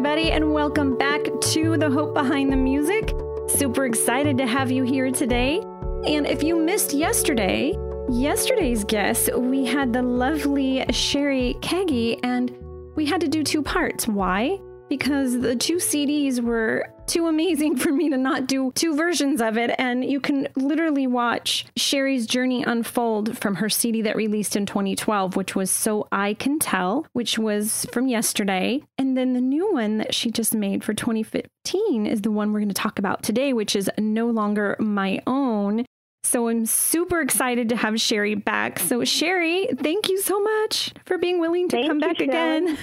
everybody, and welcome back to The Hope Behind the Music. Super excited to have you here today. And if you missed yesterday, yesterday's guest, we had the lovely Sherry Kagi, and we had to do two parts. Why? Because the two CDs were too amazing for me to not do two versions of it. And you can literally watch Sherry's journey unfold from her CD that released in 2012, which was So I Can Tell, which was from yesterday. And then the new one that she just made for 2015 is the one we're going to talk about today, which is No Longer My Own. So I'm super excited to have Sherry back. So Sherry, thank you so much for being willing to thank come back you, again.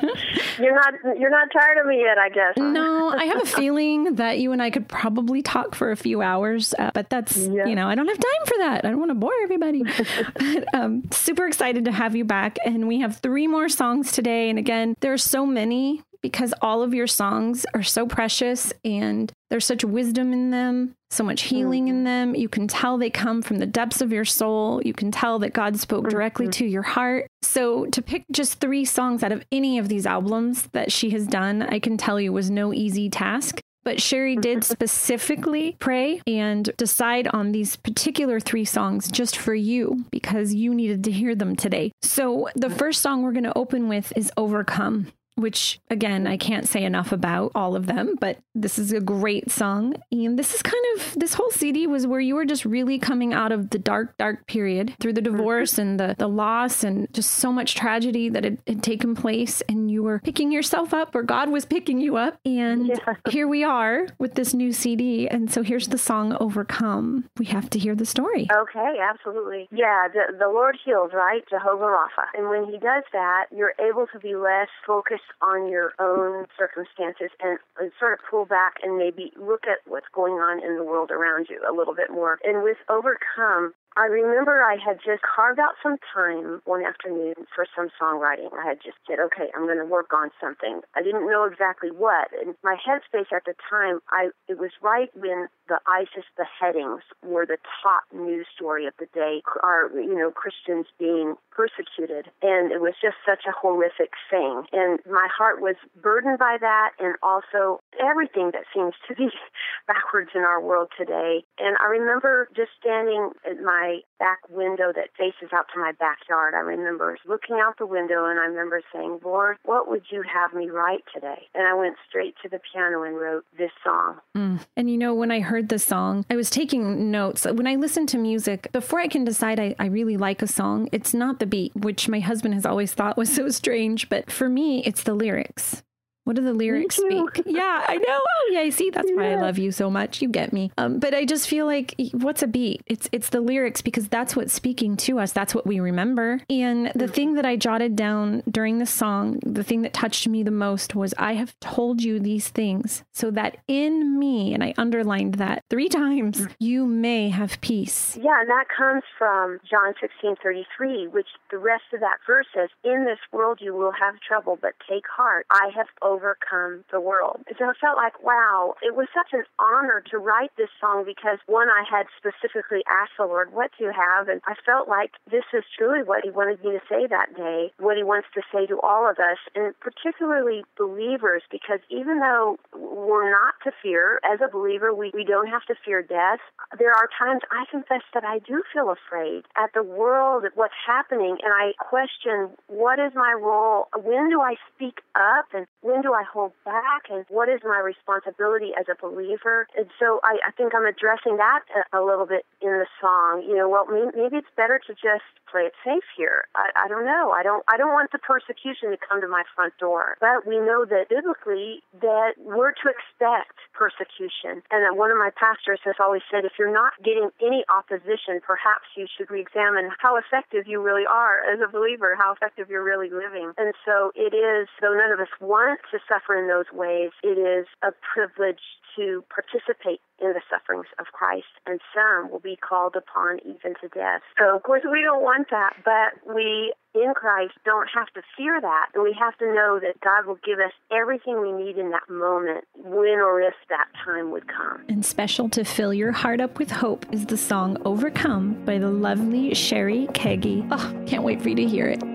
you're not you're not tired of me yet, I guess. No, I have a feeling that you and I could probably talk for a few hours, uh, but that's yeah. you know I don't have time for that. I don't want to bore everybody. but um, super excited to have you back, and we have three more songs today. And again, there are so many because all of your songs are so precious and there's such wisdom in them, so much healing in mm-hmm. them. You can tell they come from the depths of your soul. You can tell that God spoke directly mm-hmm. to your heart. So, to pick just three songs out of any of these albums that she has done, I can tell you was no easy task. But Sherry did mm-hmm. specifically pray and decide on these particular three songs just for you because you needed to hear them today. So, the first song we're going to open with is Overcome which again, I can't say enough about all of them, but this is a great song. And this is kind of this whole CD was where you were just really coming out of the dark, dark period through the mm-hmm. divorce and the, the loss and just so much tragedy that had, had taken place. And you were picking yourself up, or God was picking you up. And yeah. here we are with this new CD. And so here's the song Overcome. We have to hear the story. Okay, absolutely. Yeah, the, the Lord heals, right? Jehovah Rapha. And when He does that, you're able to be less focused on your own circumstances and, and sort of pull back and maybe look at what's going on in the world around you a little bit more. And with Overcome, I remember I had just carved out some time one afternoon for some songwriting. I had just said, okay, I'm going to work on something. I didn't know exactly what. And my headspace at the time, I it was right when the ISIS beheadings were the top news story of the day. Are you know Christians being persecuted, and it was just such a horrific thing. And my heart was burdened by that, and also everything that seems to be backwards in our world today. And I remember just standing at my my back window that faces out to my backyard. I remember looking out the window and I remember saying, Lord, what would you have me write today? And I went straight to the piano and wrote this song. Mm. And you know, when I heard the song, I was taking notes. When I listen to music, before I can decide I, I really like a song, it's not the beat, which my husband has always thought was so strange. But for me, it's the lyrics. What do the lyrics speak? yeah, I know. Oh, yeah, I see. That's yeah. why I love you so much. You get me. Um, but I just feel like what's a beat? It's it's the lyrics because that's what's speaking to us. That's what we remember. And the thing that I jotted down during the song, the thing that touched me the most was I have told you these things so that in me, and I underlined that three times, mm. you may have peace. Yeah, and that comes from John 16, 33, which the rest of that verse says, In this world you will have trouble, but take heart. I have overcome the world. So I felt like, wow, it was such an honor to write this song because one, I had specifically asked the Lord, what to have? And I felt like this is truly what He wanted me to say that day, what He wants to say to all of us, and particularly believers, because even though we're not to fear, as a believer, we, we don't have to fear death. There are times I confess that I do feel afraid at the world, at what's happening, and I question what is my role? When do I speak up? And when do I hold back and what is my responsibility as a believer? And so I, I think I'm addressing that a, a little bit in the song. You know, well, maybe, it's better to just play it safe here. I, I don't know. I don't. I don't want the persecution to come to my front door. But we know that biblically that we're to expect persecution. And that one of my pastors has always said, if you're not getting any opposition, perhaps you should re-examine how effective you really are as a believer, how effective you're really living. And so it is. Though none of us want to suffer in those ways, it is a privilege to participate in the sufferings of Christ, and some will be called upon even to death. So, of course, we don't want that, but we in Christ don't have to fear that, and we have to know that God will give us everything we need in that moment, when or if that time would come. And special to fill your heart up with hope is the song Overcome by the lovely Sherry Keggy. Oh, can't wait for you to hear it.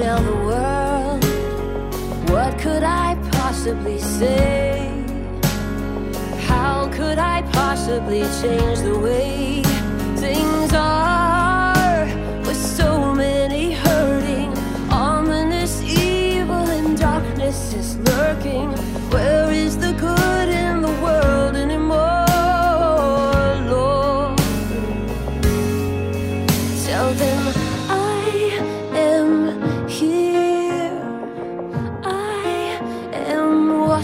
Tell the world? What could I possibly say? How could I possibly change the way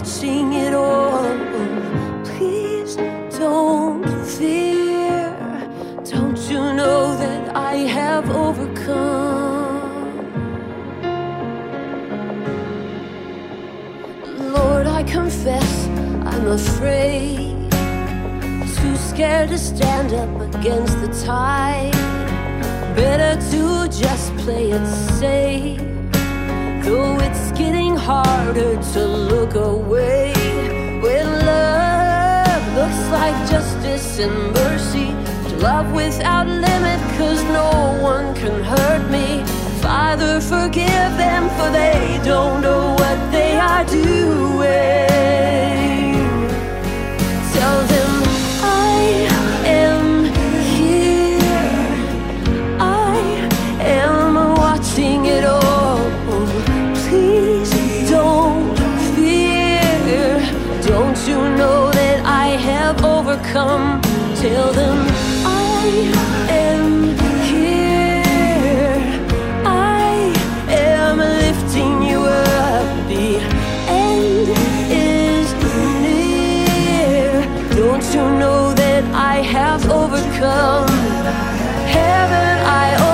watching it all. Please don't fear. Don't you know that I have overcome? Lord, I confess I'm afraid. Too scared to stand up against the tide. Better to just play it safe. Though harder to look away when love looks like justice and mercy. To love without limit, cause no one can hurt me. Father, forgive them, for they don't know what they are doing. Overcome? Tell them I am here. I am lifting you up. The end is near. Don't you know that I have overcome? Haven't I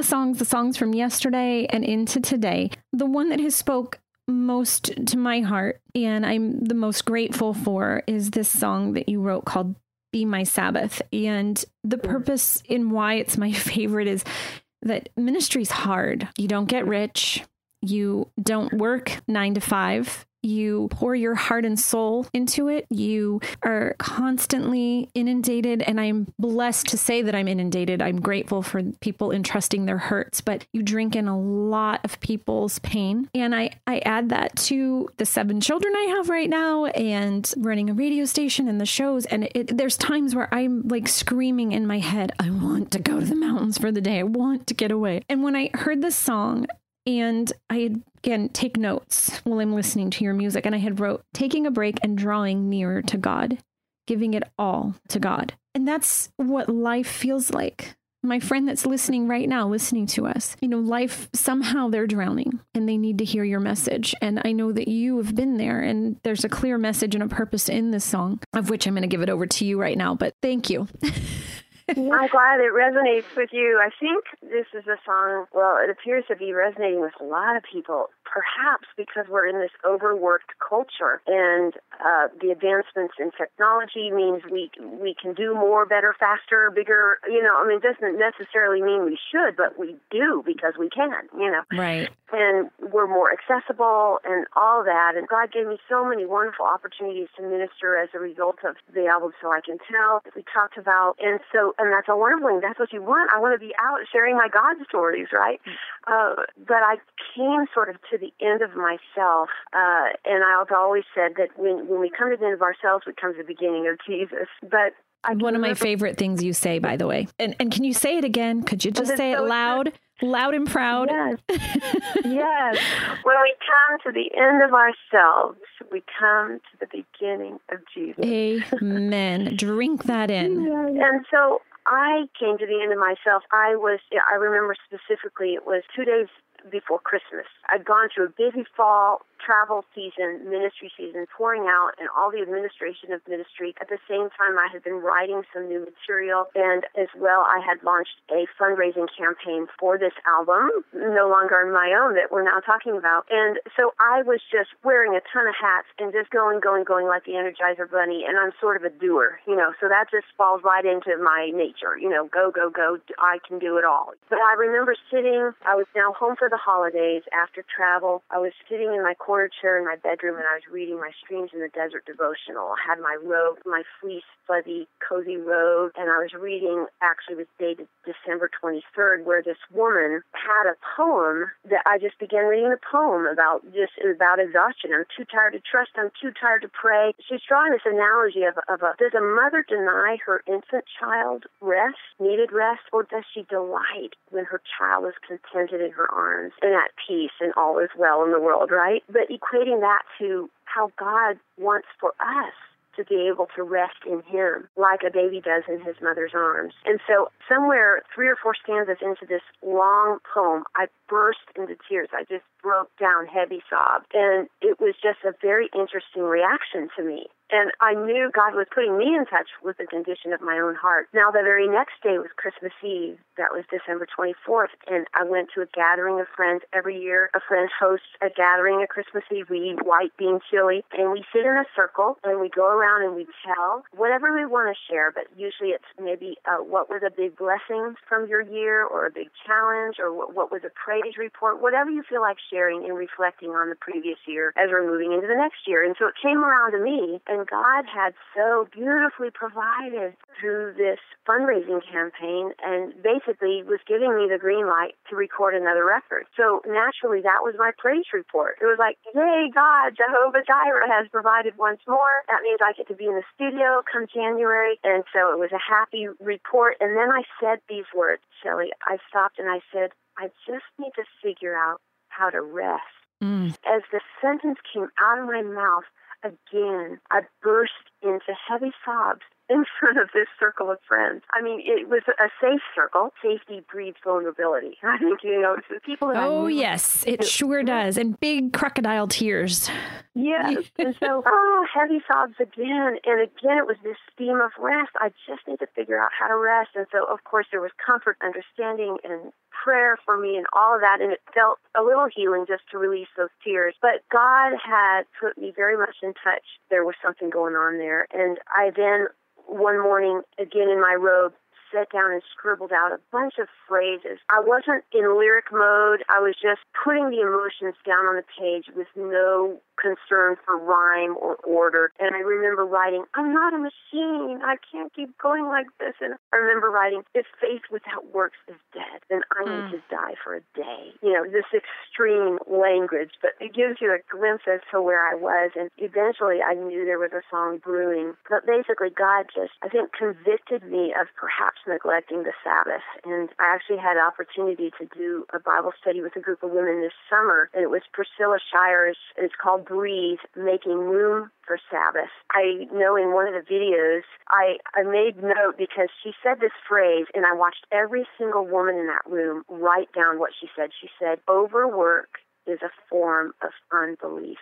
the songs, the songs from yesterday and into today, the one that has spoke most to my heart and I'm the most grateful for is this song that you wrote called Be My Sabbath. And the mm. purpose in why it's my favorite is that ministry's hard. You don't get rich. You don't work nine to five. You pour your heart and soul into it. You are constantly inundated. And I'm blessed to say that I'm inundated. I'm grateful for people entrusting their hurts, but you drink in a lot of people's pain. And I, I add that to the seven children I have right now and running a radio station and the shows. And it, there's times where I'm like screaming in my head, I want to go to the mountains for the day. I want to get away. And when I heard this song, and I again take notes while I'm listening to your music. And I had wrote taking a break and drawing nearer to God, giving it all to God. And that's what life feels like. My friend that's listening right now, listening to us, you know, life somehow they're drowning and they need to hear your message. And I know that you have been there and there's a clear message and a purpose in this song, of which I'm going to give it over to you right now. But thank you. I'm glad it resonates with you. I think this is a song, well, it appears to be resonating with a lot of people, perhaps because we're in this overworked culture and uh, the advancements in technology means we we can do more, better, faster, bigger. You know, I mean, it doesn't necessarily mean we should, but we do because we can. You know, right? And we're more accessible and all that. And God gave me so many wonderful opportunities to minister as a result of the album. So I can tell that we talked about, and so and that's a wonderful thing. That's what you want. I want to be out sharing my God stories, right? Uh, but I came sort of to the end of myself, uh, and I've always said that when when we come to the end of ourselves, we come to the beginning of Jesus. But I one of my favorite things you say, by the way, and and can you say it again? Could you just say so it loud? Loud and proud. Yes. yes. When we come to the end of ourselves, we come to the beginning of Jesus. Amen. Drink that in. And so I came to the end of myself. I was, I remember specifically, it was two days before Christmas. I'd gone through a busy fall travel season, ministry season, pouring out and all the administration of ministry. At the same time, I had been writing some new material, and as well, I had launched a fundraising campaign for this album, no longer on my own, that we're now talking about. And so I was just wearing a ton of hats and just going, going, going like the Energizer Bunny, and I'm sort of a doer, you know, so that just falls right into my nature, you know, go, go, go, I can do it all. But I remember sitting, I was now home for the holidays after travel. I was sitting in my corner chair in my bedroom and I was reading my Streams in the Desert devotional. I had my robe, my fleece, fuzzy, cozy robe, and I was reading, actually, it was dated December 23rd, where this woman had a poem that I just began reading the poem about just about exhaustion. I'm too tired to trust. I'm too tired to pray. She's drawing this analogy of, of a, does a mother deny her infant child rest, needed rest, or does she delight when her child is contented in her arms and at peace and all is well in the world, right? But equating that to how God wants for us to be able to rest in Him like a baby does in his mother's arms. And so, somewhere three or four stanzas into this long poem, I burst into tears. I just broke down, heavy sobbed. And it was just a very interesting reaction to me. And I knew God was putting me in touch with the condition of my own heart. Now, the very next day was Christmas Eve. That was December 24th. And I went to a gathering of friends. Every year, a friend hosts a gathering at Christmas Eve. We eat white bean chili and we sit in a circle and we go around and we tell whatever we want to share. But usually it's maybe uh, what were the big blessings from your year or a big challenge or what, what was a praise report, whatever you feel like sharing and reflecting on the previous year as we're moving into the next year. And so it came around to me and and God had so beautifully provided through this fundraising campaign and basically was giving me the green light to record another record. So naturally, that was my praise report. It was like, yay, God, Jehovah Jireh has provided once more. That means I get to be in the studio come January. And so it was a happy report. And then I said these words, Shelly. I stopped and I said, I just need to figure out how to rest. Mm. As the sentence came out of my mouth, again, I burst into heavy sobs in front of this circle of friends. I mean, it was a safe circle. Safety breeds vulnerability. I think, you know, the people that Oh, yes, it sure does. And big crocodile tears. Yes. and so, oh, heavy sobs again. And again, it was this theme of rest. I just need to figure out how to rest. And so, of course, there was comfort, understanding, and prayer for me and all of that. And it felt a little healing just to release those tears. But God had put me very much in touch. There was something going on there. And I then, one morning, again in my robe, sat down and scribbled out a bunch of phrases. I wasn't in lyric mode. I was just putting the emotions down on the page with no concern for rhyme or order. And I remember writing, I'm not a machine. I can't keep going like this. And I remember writing, if faith without works is dead, then I need mm. to die for a day. You know, this extreme language, but it gives you a glimpse as to where I was. And eventually I knew there was a song brewing. But basically, God just, I think, convicted me of perhaps neglecting the Sabbath. And I actually had an opportunity to do a Bible study with a group of women this summer. And it was Priscilla Shirer's, it's called breathe, making room for Sabbath. I know in one of the videos, I, I made note because she said this phrase, and I watched every single woman in that room write down what she said. She said, overwork is a form of unbelief.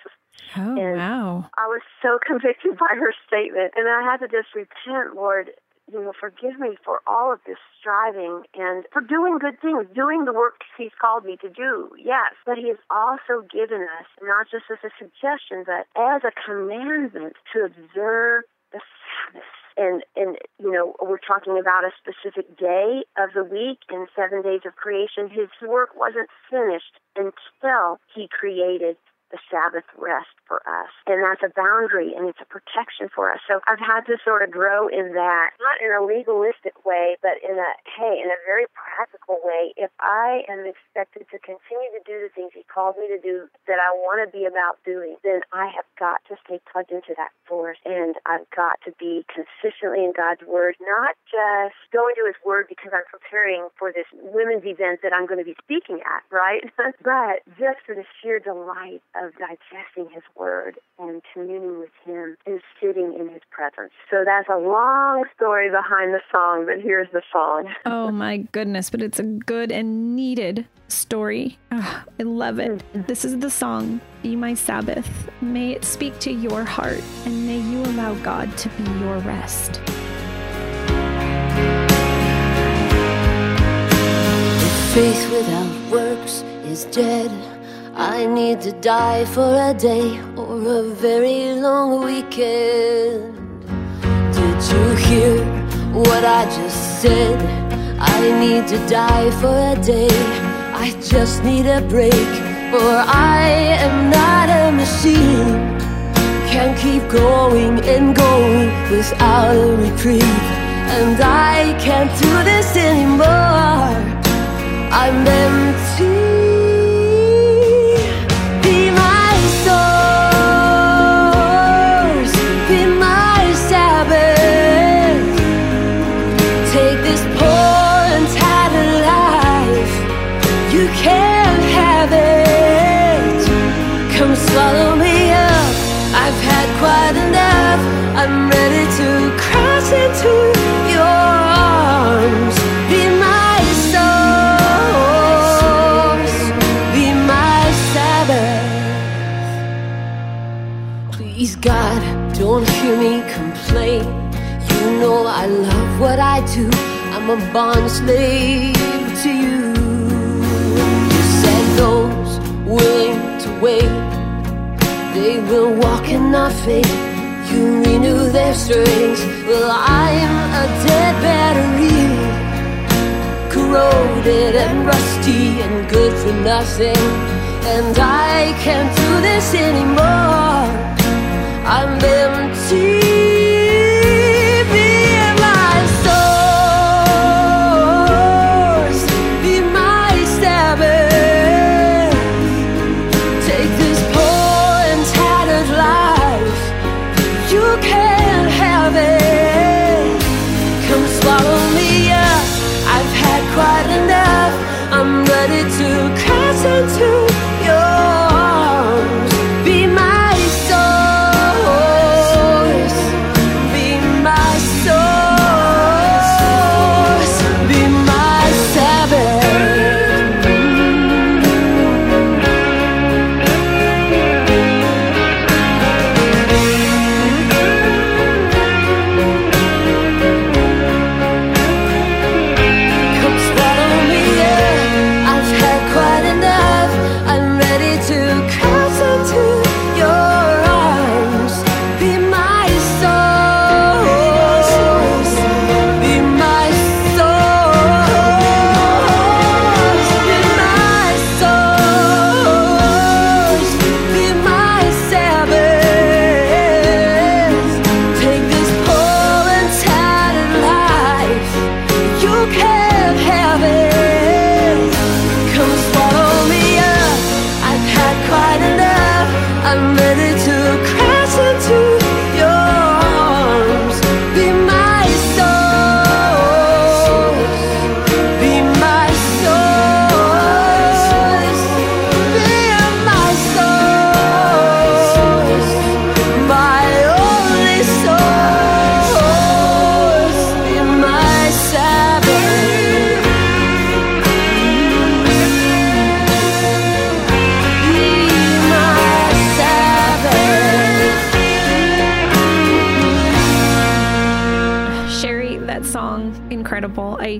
Oh, and wow. I was so convicted by her statement, and I had to just repent, Lord you know, forgive me for all of this striving and for doing good things, doing the work He's called me to do, yes. But He has also given us, not just as a suggestion, but as a commandment to observe the Sabbath. And, and, you know, we're talking about a specific day of the week in seven days of creation. His work wasn't finished until He created the Sabbath rest for us. And that's a boundary and it's a protection for us. So I've had to sort of grow in that, not in a legalistic way, but in a, hey, in a very practical way. If I am expected to continue to do the things He called me to do that I want to be about doing, then I have got to stay plugged into that force and I've got to be consistently in God's Word, not just going to His Word because I'm preparing for this women's event that I'm going to be speaking at, right? but just for the sheer delight of digesting His Word and communing with Him and sitting in His presence. So that's a long story behind the song, but here's the song. oh my goodness, but it's a good and needed story. Oh, I love it. Mm-hmm. This is the song, Be My Sabbath. May it speak to your heart and may you allow God to be your rest. faith without works is dead. I need to die for a day or a very long weekend. Did you hear what I just said? I need to die for a day. I just need a break, for I am not a machine. Can't keep going and going without a reprieve. And I can't do this anymore. I'm I'm a bond slave to you. You said those willing to wait, they will walk in our faith. You renew their strength. Well, I'm a dead battery, corroded and rusty and good for nothing. And I can't do this anymore. I'm empty.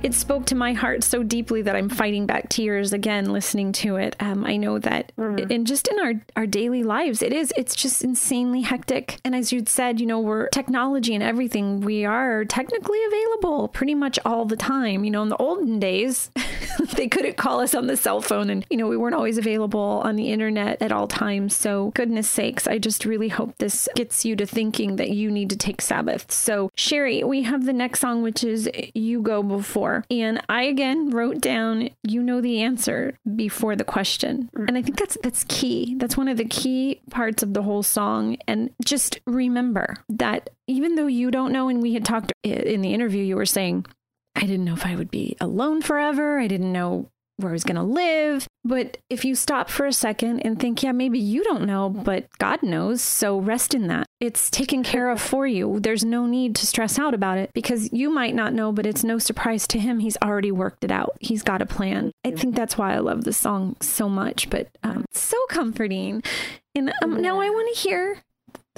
It spoke to my heart so deeply that I'm fighting back tears again listening to it. Um, I know that, mm-hmm. and just in our our daily lives, it is. It's just insanely hectic. And as you'd said, you know, we're technology and everything. We are technically available pretty much all the time. You know, in the olden days, they couldn't call us on the cell phone, and you know, we weren't always available on the internet at all times. So, goodness sakes, I just really hope this gets you to thinking that you need to take Sabbath. So, Sherry, we have the next song, which is You Go Before. And I again wrote down, you know the answer before the question. Mm. And I think that's that's key. That's one of the key parts of the whole song. And just remember that even though you don't know, and we had talked in the interview, you were saying, I didn't know if I would be alone forever. I didn't know where I was going to live. But if you stop for a second and think, yeah, maybe you don't know, but God knows. So rest in that. It's taken care of for you. There's no need to stress out about it because you might not know, but it's no surprise to him. He's already worked it out. He's got a plan. I think that's why I love the song so much, but um, so comforting. And um, now I want to hear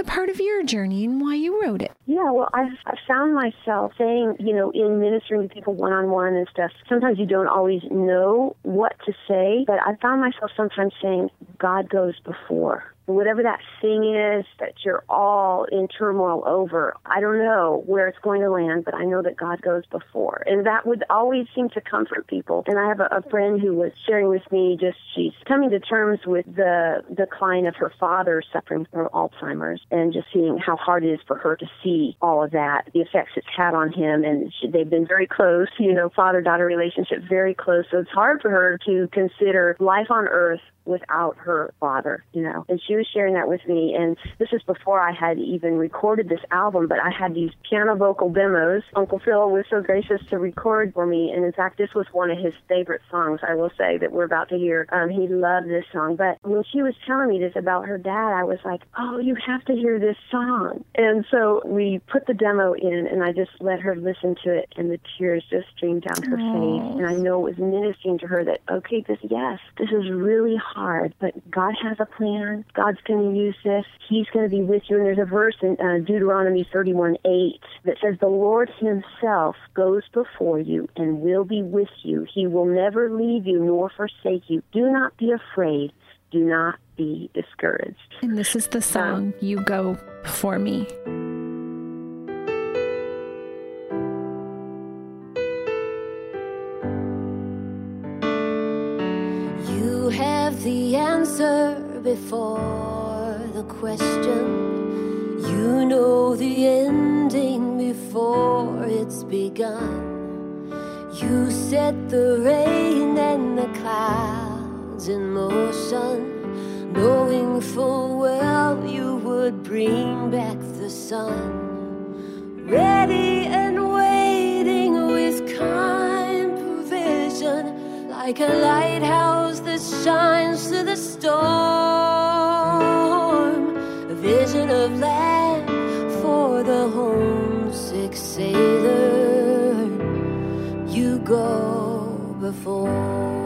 the part of your journey and why you wrote it. Yeah, well, I've, I've found myself saying, you know, in ministering to people one on one and stuff, sometimes you don't always know what to say, but I found myself sometimes saying, God goes before whatever that thing is that you're all in turmoil over, I don't know where it's going to land, but I know that God goes before. And that would always seem to comfort people. And I have a, a friend who was sharing with me just she's coming to terms with the decline of her father suffering from Alzheimer's and just seeing how hard it is for her to see all of that, the effects it's had on him. And she, they've been very close, you know, father daughter relationship, very close. So it's hard for her to consider life on earth without her father, you know. And she was sharing that with me. And this is before I had even recorded this album, but I had these piano vocal demos. Uncle Phil was so gracious to record for me. And in fact, this was one of his favorite songs, I will say, that we're about to hear. Um, he loved this song. But when she was telling me this about her dad, I was like, oh, you have to hear this song. And so we put the demo in, and I just let her listen to it, and the tears just streamed down her Aww. face. And I know it was ministering to her that, okay, this, yes, this is really hard, but God has a plan. God's going to use this. He's going to be with you. And there's a verse in uh, Deuteronomy 31 8 that says, The Lord Himself goes before you and will be with you. He will never leave you nor forsake you. Do not be afraid. Do not be discouraged. And this is the song, um, You Go Before Me. The answer before the question. You know the ending before it's begun. You set the rain and the clouds in motion, knowing full well you would bring back the sun. Ready like a lighthouse that shines through the storm. A vision of land for the homesick sailor. You go before.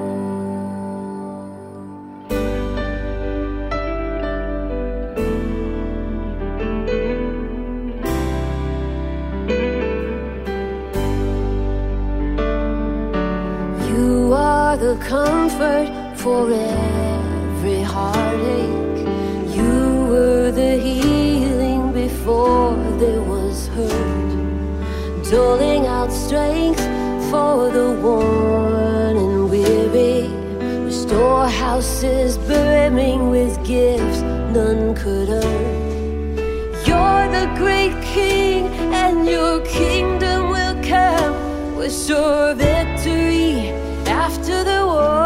The comfort for every heartache. You were the healing before there was hurt, doling out strength for the worn and weary. Storehouses brimming with gifts none could earn. You're the great King, and your kingdom will come with sure victory after the war.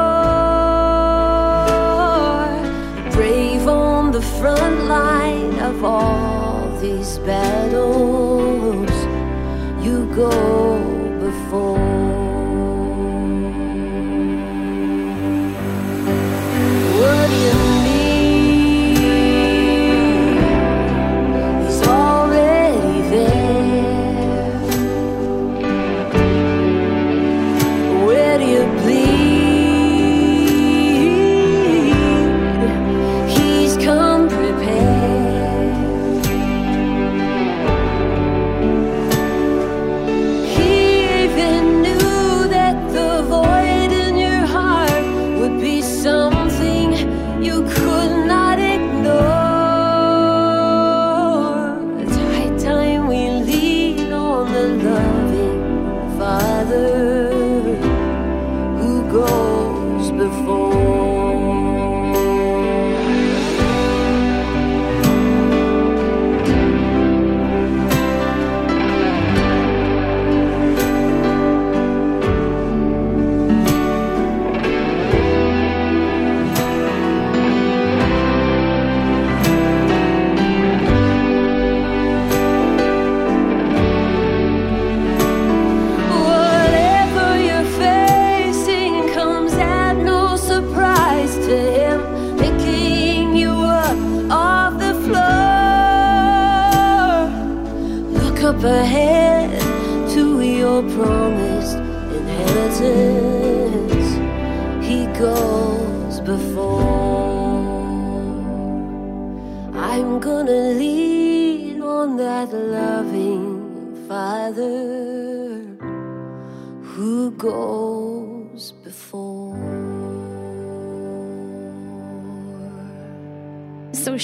Brave on the front line of all these battles. You go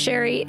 Sherry,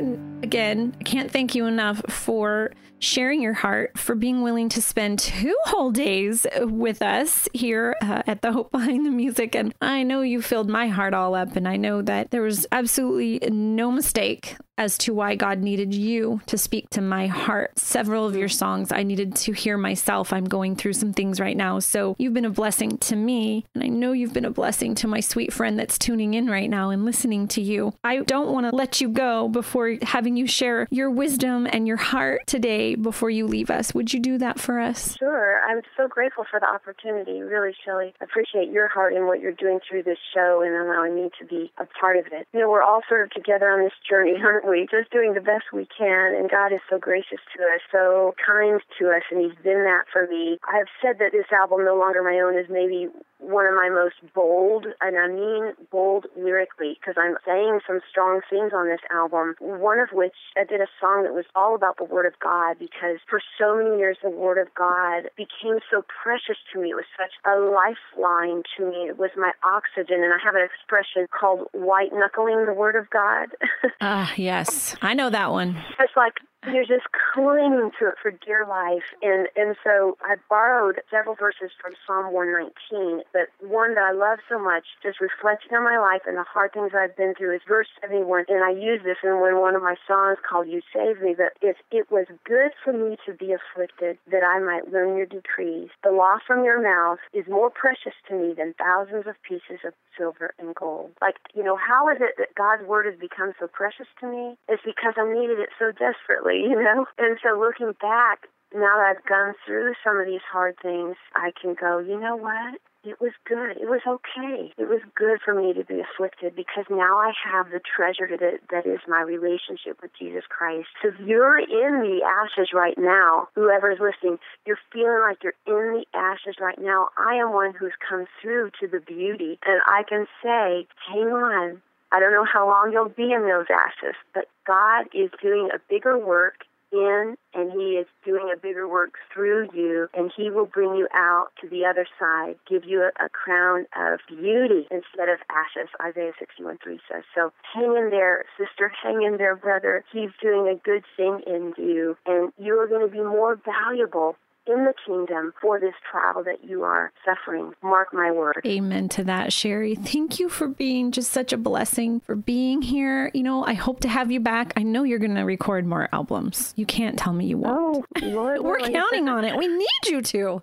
again, I can't thank you enough for sharing your heart, for being willing to spend two whole days with us here uh, at the Hope Behind the Music. And I know you filled my heart all up, and I know that there was absolutely no mistake as to why God needed you to speak to my heart. Several of your songs I needed to hear myself. I'm going through some things right now. So you've been a blessing to me. And I know you've been a blessing to my sweet friend that's tuning in right now and listening to you. I don't want to let you go before having you share your wisdom and your heart today before you leave us. Would you do that for us? Sure. I'm so grateful for the opportunity. Really, Shelly. Appreciate your heart and what you're doing through this show and allowing me to be a part of it. You know, we're all sort of together on this journey, aren't we? Just doing the best we can, and God is so gracious to us, so kind to us, and He's been that for me. I have said that this album, No Longer My Own, is maybe one of my most bold, and I mean bold lyrically, because I'm saying some strong things on this album. One of which I did a song that was all about the Word of God, because for so many years the Word of God became so precious to me. It was such a lifeline to me. It was my oxygen, and I have an expression called white knuckling the Word of God. Ah, uh, yes, I know that one. It's like you're just clinging to it for dear life. And and so I borrowed several verses from Psalm 119, but one that I love so much, just reflecting on my life and the hard things I've been through, is verse 71. And I use this in when one of my songs called "You Save Me." But if it was good for me to be afflicted, that I might learn your decrees. The law from your mouth is more precious to me than thousands of pieces of silver and gold. Like you know, how is it that God's word has become so precious to me? It's because I needed it so desperately you know? And so looking back, now that I've gone through some of these hard things, I can go, you know what? It was good. It was okay. It was good for me to be afflicted because now I have the treasure that, that is my relationship with Jesus Christ. So you're in the ashes right now, whoever's listening, you're feeling like you're in the ashes right now. I am one who's come through to the beauty, and I can say, hang on. I don't know how long you'll be in those ashes, but God is doing a bigger work in and he is doing a bigger work through you and he will bring you out to the other side give you a, a crown of beauty instead of ashes isaiah 61 3 says. So hang in there sister hang in there brother. He's doing a good thing in you and you are going to be more valuable in the kingdom for this trial that you are suffering. Mark my word. Amen to that, Cheri. Thank you for being just such a blessing, for being here. You know, I hope to have you back. I know you're going to record more albums. You can't tell me you won't. Oh, Lord, We're counting on it. We need you to.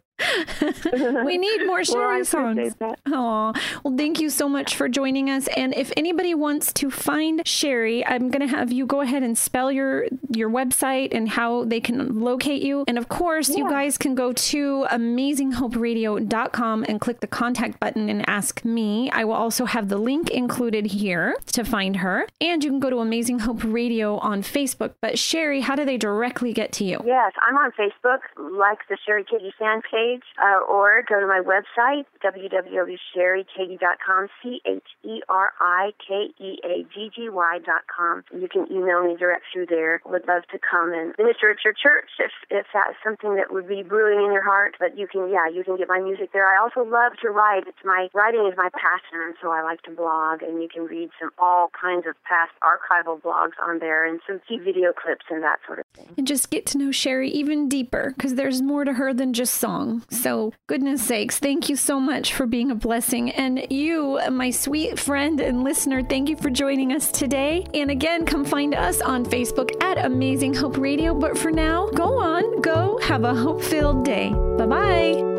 We need more Cheri well, songs. Oh, well, thank you so much for joining us. And if anybody wants to find Cheri, I'm going to have you go ahead and spell your your website and how they can locate you. And of course, yeah. you guys can go to AmazingHopeRadio.com and click the contact button and ask me. I will also have the link included here to find her. And you can go to Amazing Hope Radio on Facebook. But Cheri, how do they directly get to you? Yes, I'm on Facebook, like the Cheri Keaggy fan page page uh, or go to my website, www.cherikeaggy.com, C-H-E-R-I-K-E-A-G-G-Y.com. You can email me direct through there. Would love to come and minister at your church if, if that's something that would be brewing in your heart. But you can, yeah, you can get my music there. I also love to write. It's my, writing is my passion, and so I like to blog, and you can read some, all kinds of past archival blogs on there and some key video clips and that sort of thing. And just get to know Cheri even deeper because there's more to her than just song. So, goodness sakes, thank you so much for being a blessing. And you, my sweet friend and listener, thank you for joining us today. And again, come find us on Facebook at Amazing Hope Radio. But for now, go on, go have a hope filled day. Bye bye.